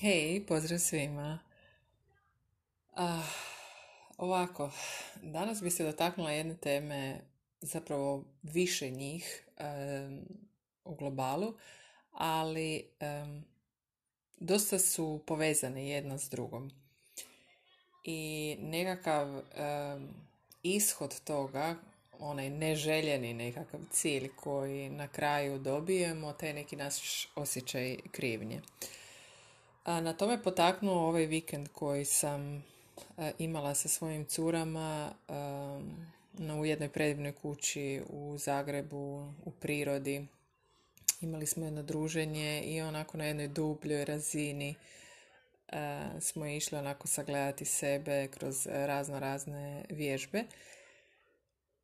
Hej, pozdrav svima. Ah, ovako, danas bi se dotaknula jedne teme, zapravo više njih u globalu, ali dosta su povezane jedna s drugom. I nekakav ishod toga, onaj neželjeni nekakav cilj koji na kraju dobijemo, taj neki naš osjećaj krivnje. Na tome potaknuo ovaj vikend koji sam imala sa svojim curama u jednoj predivnoj kući u Zagrebu, u prirodi. Imali smo jedno druženje i onako na jednoj dubljoj razini smo išli onako sagledati sebe kroz razno razne vježbe.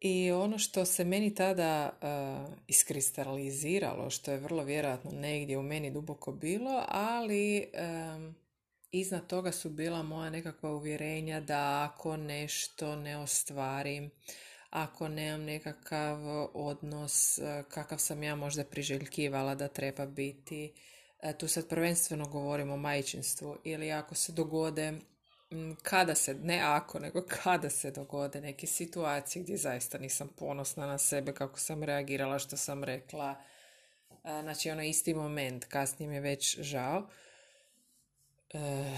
I ono što se meni tada uh, iskristaliziralo, što je vrlo vjerojatno negdje u meni duboko bilo, ali um, iznad toga su bila moja nekakva uvjerenja da ako nešto ne ostvarim, ako nemam nekakav odnos kakav sam ja možda priželjkivala da treba biti, tu sad prvenstveno govorimo o majčinstvu, ili ako se dogode kada se, ne ako, nego kada se dogode neke situacije gdje zaista nisam ponosna na sebe kako sam reagirala, što sam rekla. E, znači, ono isti moment, kasnije mi je već žao. E,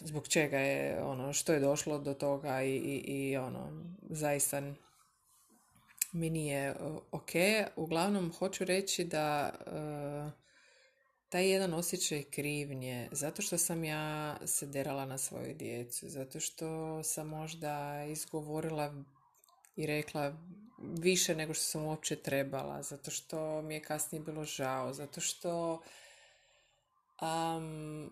zbog čega je, ono, što je došlo do toga i, i, i ono, zaista mi nije e, ok. Uglavnom, hoću reći da taj jedan osjećaj krivnje, zato što sam ja se derala na svoju djecu, zato što sam možda izgovorila i rekla više nego što sam uopće trebala, zato što mi je kasnije bilo žao, zato što um,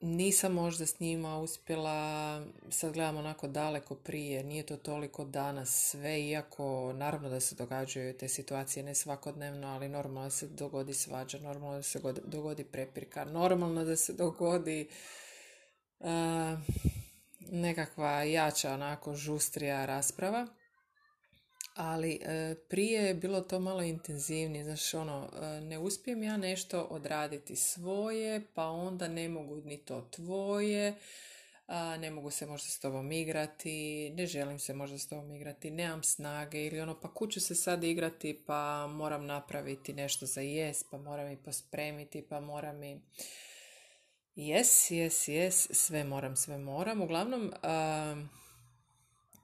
nisam možda s njima uspjela, sad gledam onako daleko prije, nije to toliko danas sve, iako naravno da se događaju te situacije ne svakodnevno, ali normalno se dogodi svađa, normalno da se dogodi prepirka, normalno da se dogodi uh, nekakva jača, onako žustrija rasprava ali e, prije je bilo to malo intenzivnije, znaš ono, e, ne uspijem ja nešto odraditi svoje, pa onda ne mogu ni to tvoje, ne mogu se možda s tobom igrati, ne želim se možda s tobom igrati, nemam snage ili ono, pa kuću se sad igrati, pa moram napraviti nešto za jes, pa moram i pospremiti, pa moram i... Jes, jes, jes, sve moram, sve moram. Uglavnom,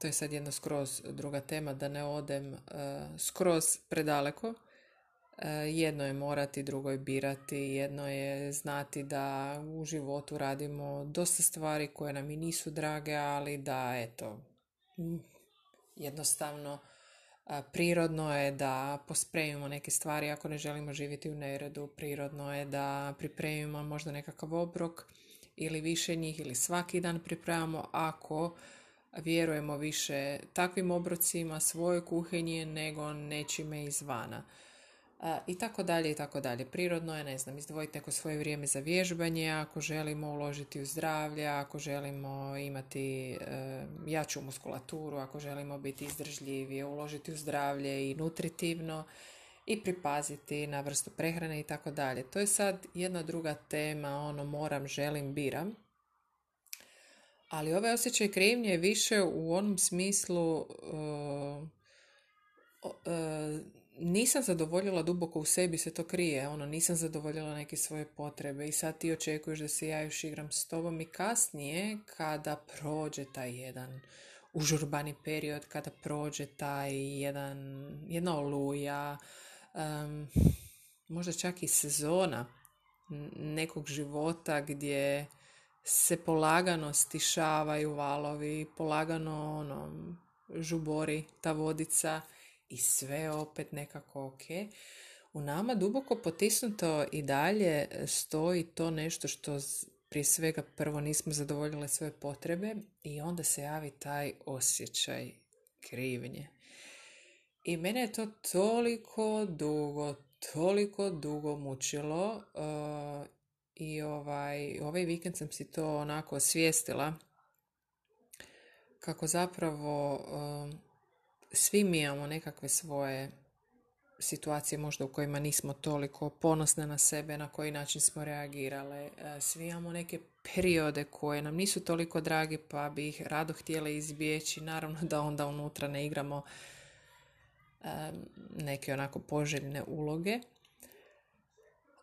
to je sad jedna skroz druga tema, da ne odem uh, skroz predaleko. Uh, jedno je morati, drugo je birati, jedno je znati da u životu radimo dosta stvari koje nam i nisu drage, ali da, eto, jednostavno prirodno je da pospremimo neke stvari ako ne želimo živjeti u neredu, prirodno je da pripremimo možda nekakav obrok ili više njih ili svaki dan pripremamo ako vjerujemo više takvim obrocima, svoje kuhinje nego nečime izvana. I tako dalje i tako dalje. Prirodno je, ne znam, izdvojiti neko svoje vrijeme za vježbanje, ako želimo uložiti u zdravlje, ako želimo imati jaču muskulaturu, ako želimo biti izdržljivije, uložiti u zdravlje i nutritivno i pripaziti na vrstu prehrane i tako dalje. To je sad jedna druga tema, ono moram, želim, biram ali ovaj osjećaj krivnje je više u onom smislu uh, uh, nisam zadovoljila duboko u sebi se to krije, ono nisam zadovoljila neke svoje potrebe i sad ti očekuješ da se ja još igram s tobom i kasnije kada prođe taj jedan užurbani period, kada prođe taj jedan, jedna oluja, um, možda čak i sezona nekog života gdje se polagano stišavaju valovi, polagano ono, žubori ta vodica i sve opet nekako ok. U nama duboko potisnuto i dalje stoji to nešto što prije svega prvo nismo zadovoljile svoje potrebe i onda se javi taj osjećaj krivnje. I mene je to toliko dugo, toliko dugo mučilo uh, i ovaj, ovaj vikend sam si to onako osvijestila kako zapravo um, svi mi imamo nekakve svoje situacije možda u kojima nismo toliko ponosne na sebe, na koji način smo reagirale. E, svi imamo neke periode koje nam nisu toliko dragi pa bi ih rado htjele izbjeći. Naravno da onda unutra ne igramo neke onako poželjne uloge.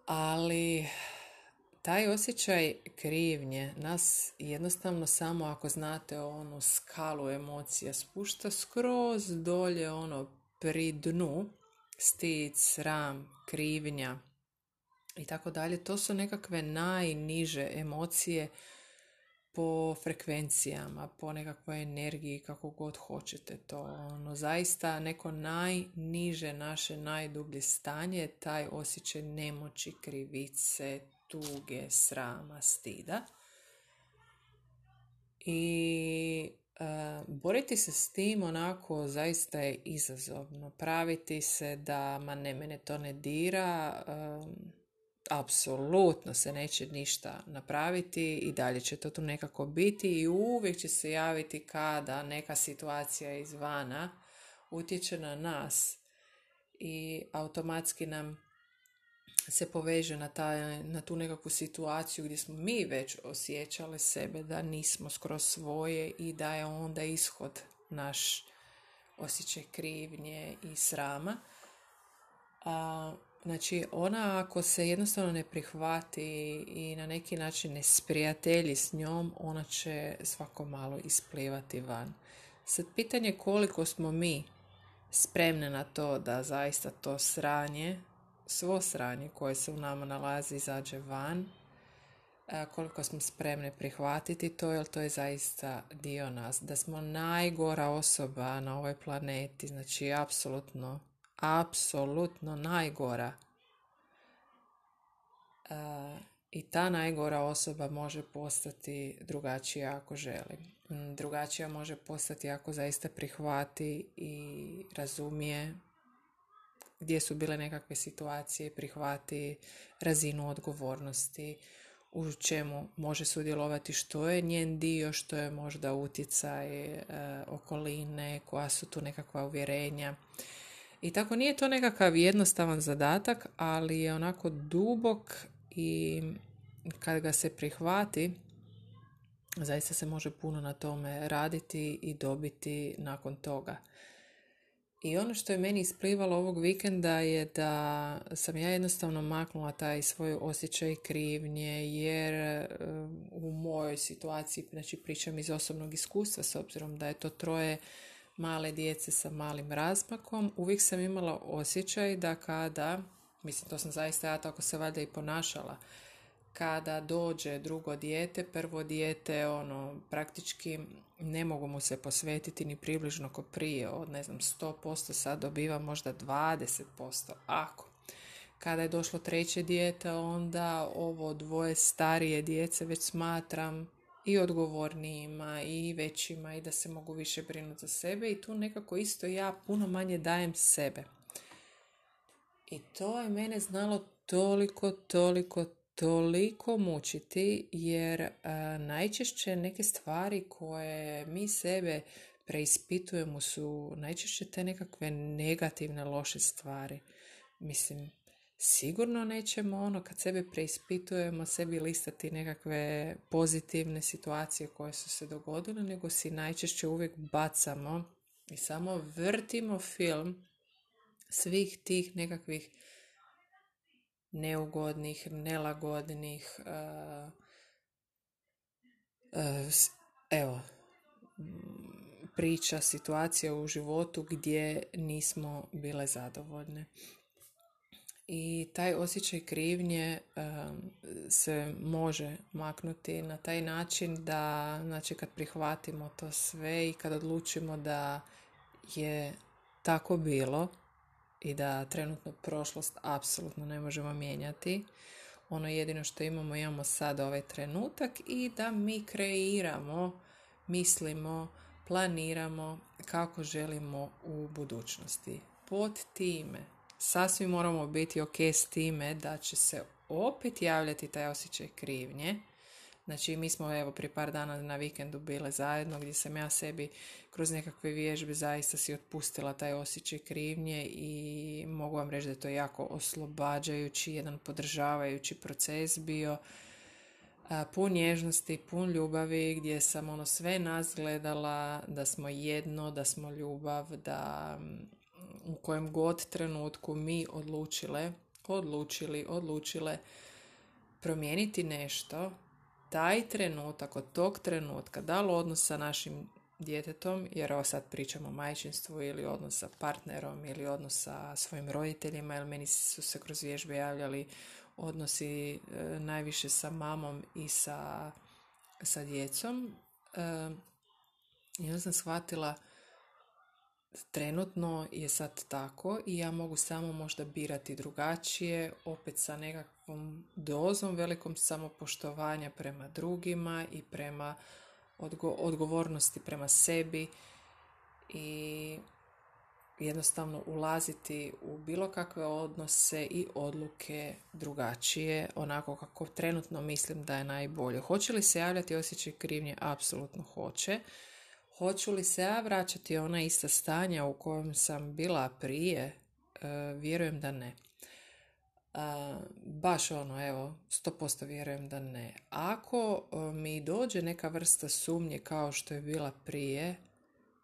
Ali taj osjećaj krivnje nas jednostavno samo ako znate onu skalu emocija spušta skroz dolje ono pri dnu stid, sram, krivnja i tako dalje. To su nekakve najniže emocije po frekvencijama, po nekakvoj energiji, kako god hoćete to. Ono, zaista neko najniže naše najdublje stanje taj osjećaj nemoći, krivice, tuge, srama, stida. I e, boriti se s tim onako zaista je izazovno. Praviti se da ma ne, mene to ne dira, e, apsolutno se neće ništa napraviti i dalje će to tu nekako biti i uvijek će se javiti kada neka situacija izvana utječe na nas i automatski nam se poveže na, taj, na tu nekakvu situaciju gdje smo mi već osjećali sebe da nismo skroz svoje i da je onda ishod naš osjećaj krivnje i srama. A, Znači, ona ako se jednostavno ne prihvati i na neki način ne sprijatelji s njom, ona će svako malo isplivati van. Sad, pitanje koliko smo mi spremne na to da zaista to sranje, svo sranje koje se u nama nalazi, izađe van, koliko smo spremne prihvatiti to, jer to je zaista dio nas. Da smo najgora osoba na ovoj planeti, znači apsolutno apsolutno najgora. E, I ta najgora osoba može postati drugačija ako želi. Drugačija može postati ako zaista prihvati i razumije gdje su bile nekakve situacije, prihvati razinu odgovornosti, u čemu može sudjelovati, što je njen dio, što je možda utjecaj e, okoline, koja su tu nekakva uvjerenja. I tako nije to nekakav jednostavan zadatak, ali je onako dubok i kad ga se prihvati, zaista se može puno na tome raditi i dobiti nakon toga. I ono što je meni isplivalo ovog vikenda je da sam ja jednostavno maknula taj svoj osjećaj krivnje jer e, u mojoj situaciji, znači pričam iz osobnog iskustva s obzirom da je to troje male djece sa malim razmakom, uvijek sam imala osjećaj da kada, mislim to sam zaista ja tako se valjda i ponašala, kada dođe drugo dijete, prvo dijete, ono, praktički ne mogu mu se posvetiti ni približno ko prije, od ne znam 100% sad dobiva možda 20%, ako. Kada je došlo treće dijete, onda ovo dvoje starije djece već smatram i odgovornijima i većima i da se mogu više brinuti za sebe i tu nekako isto ja puno manje dajem sebe. I to je mene znalo toliko, toliko, toliko mučiti jer najčešće neke stvari koje mi sebe preispitujemo su najčešće te nekakve negativne loše stvari. Mislim, sigurno nećemo ono kad sebe preispitujemo sebi listati nekakve pozitivne situacije koje su se dogodile, nego si najčešće uvijek bacamo i samo vrtimo film svih tih nekakvih neugodnih, nelagodnih uh, uh, evo priča, situacija u životu gdje nismo bile zadovoljne. I taj osjećaj krivnje se može maknuti na taj način da znači kad prihvatimo to sve i kad odlučimo da je tako bilo i da trenutno prošlost apsolutno ne možemo mijenjati. Ono jedino što imamo imamo sad ovaj trenutak i da mi kreiramo mislimo planiramo kako želimo u budućnosti. Pod time sasvim moramo biti ok s time da će se opet javljati taj osjećaj krivnje, Znači mi smo evo prije par dana na vikendu bile zajedno gdje sam ja sebi kroz nekakve vježbe zaista si otpustila taj osjećaj krivnje i mogu vam reći da je to jako oslobađajući, jedan podržavajući proces bio pun nježnosti, pun ljubavi, gdje sam ono sve nas gledala, da smo jedno, da smo ljubav, da u kojem god trenutku mi odlučile, odlučili, odlučile promijeniti nešto, taj trenutak, od tog trenutka, da li odnos sa našim djetetom, jer ovo sad pričamo o majčinstvu ili odnos sa partnerom ili odnos sa svojim roditeljima, jer meni su se kroz vježbe javljali odnosi e, najviše sa mamom i sa, sa djecom. E, I onda sam shvatila trenutno je sad tako i ja mogu samo možda birati drugačije, opet sa nekakvom dozom velikom samopoštovanja prema drugima i prema odgovornosti prema sebi i jednostavno ulaziti u bilo kakve odnose i odluke drugačije, onako kako trenutno mislim da je najbolje. Hoće li se javljati osjećaj krivnje? Apsolutno hoće. Hoću li se ja vraćati ona ista stanja u kojem sam bila prije? E, vjerujem da ne. baš ono, evo, 100% vjerujem da ne. Ako e, mi dođe neka vrsta sumnje kao što je bila prije,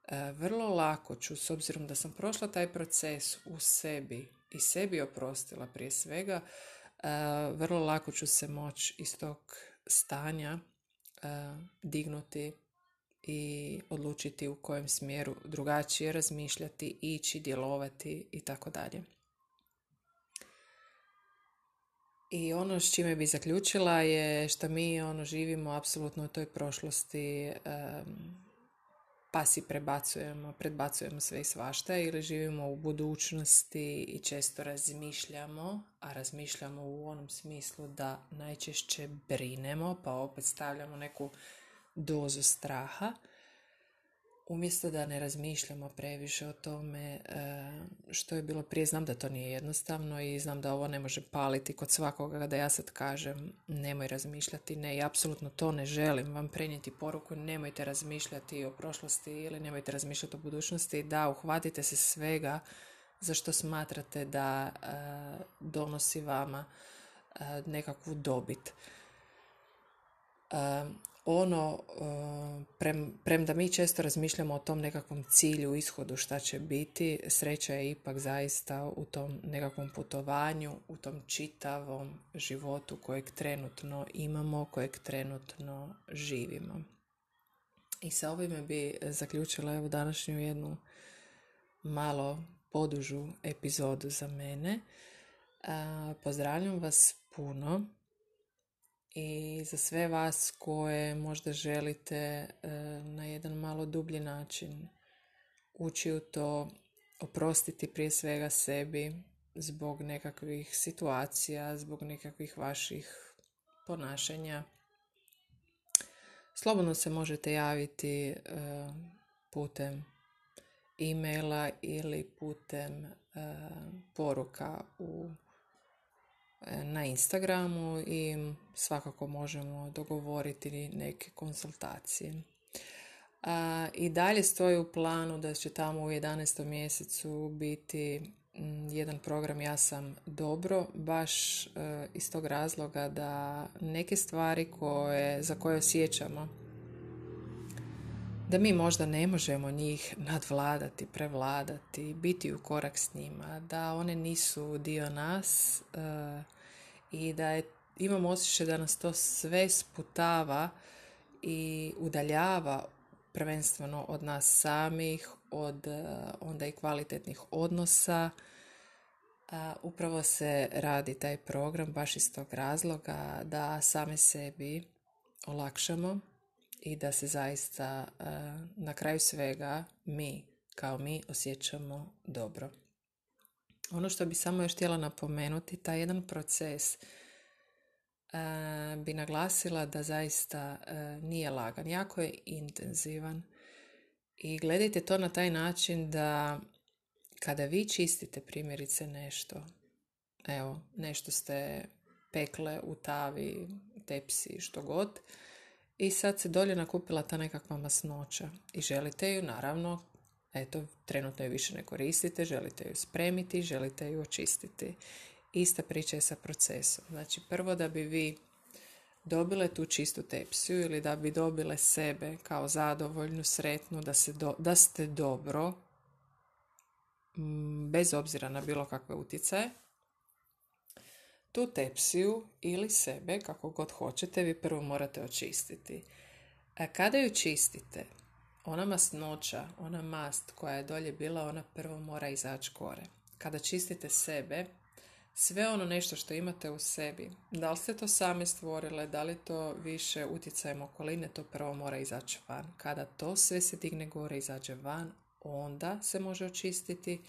e, vrlo lako ću, s obzirom da sam prošla taj proces u sebi i sebi oprostila prije svega, vrlo lako ću se moći iz tog stanja dignuti i odlučiti u kojem smjeru drugačije razmišljati, ići, djelovati i tako dalje. I ono s čime bi zaključila je što mi ono živimo apsolutno u toj prošlosti pa si prebacujemo, predbacujemo sve i svašta ili živimo u budućnosti i često razmišljamo, a razmišljamo u onom smislu da najčešće brinemo pa opet stavljamo neku dozu straha umjesto da ne razmišljamo previše o tome e, što je bilo prije. Znam da to nije jednostavno i znam da ovo ne može paliti kod svakoga da ja sad kažem nemoj razmišljati, ne i apsolutno to ne želim vam prenijeti poruku nemojte razmišljati o prošlosti ili nemojte razmišljati o budućnosti, da uhvatite se svega za što smatrate da e, donosi vama e, nekakvu dobit ono, e, premda mi često razmišljamo o tom nekakvom cilju, ishodu šta će biti, sreća je ipak zaista u tom nekakvom putovanju, u tom čitavom životu kojeg trenutno imamo, kojeg trenutno živimo. I sa ovime bi zaključila evo današnju jednu malo podužu epizodu za mene. Pozdravljam vas puno i za sve vas koje možda želite e, na jedan malo dublji način ući u to, oprostiti prije svega sebi zbog nekakvih situacija, zbog nekakvih vaših ponašanja. Slobodno se možete javiti e, putem e-maila ili putem e, poruka u na Instagramu i svakako možemo dogovoriti neke konsultacije. I dalje stoji u planu da će tamo u 11. mjesecu biti jedan program Ja sam dobro, baš e, iz tog razloga da neke stvari koje, za koje osjećamo da mi možda ne možemo njih nadvladati, prevladati, biti u korak s njima, da one nisu dio nas uh, i da je, imam osjećaj da nas to sve sputava i udaljava prvenstveno od nas samih, od uh, onda i kvalitetnih odnosa. Uh, upravo se radi taj program baš iz tog razloga da same sebi olakšamo i da se zaista e, na kraju svega mi kao mi osjećamo dobro. Ono što bi samo još htjela napomenuti, taj jedan proces e, bi naglasila da zaista e, nije lagan, jako je intenzivan i gledajte to na taj način da kada vi čistite primjerice nešto, evo, nešto ste pekle u tavi, tepsi, što god, i sad se dolje nakupila ta nekakva masnoća i želite ju naravno, eto, trenutno ju više ne koristite, želite ju spremiti, želite ju očistiti. Ista priča je sa procesom. Znači, prvo da bi vi dobile tu čistu tepsiju ili da bi dobile sebe kao zadovoljnu, sretnu, da, se da ste dobro, bez obzira na bilo kakve utjecaje, tu tepsiju ili sebe, kako god hoćete, vi prvo morate očistiti. A kada ju čistite, ona masnoća, ona mast koja je dolje bila, ona prvo mora izaći gore. Kada čistite sebe, sve ono nešto što imate u sebi, da li ste to sami stvorile, da li to više utjecajem okoline, to prvo mora izaći van. Kada to sve se digne gore izađe van, onda se može očistiti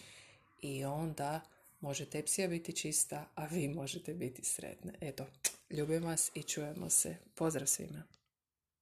i onda može tepsija biti čista, a vi možete biti sretne. Eto, ljubim vas i čujemo se. Pozdrav svima!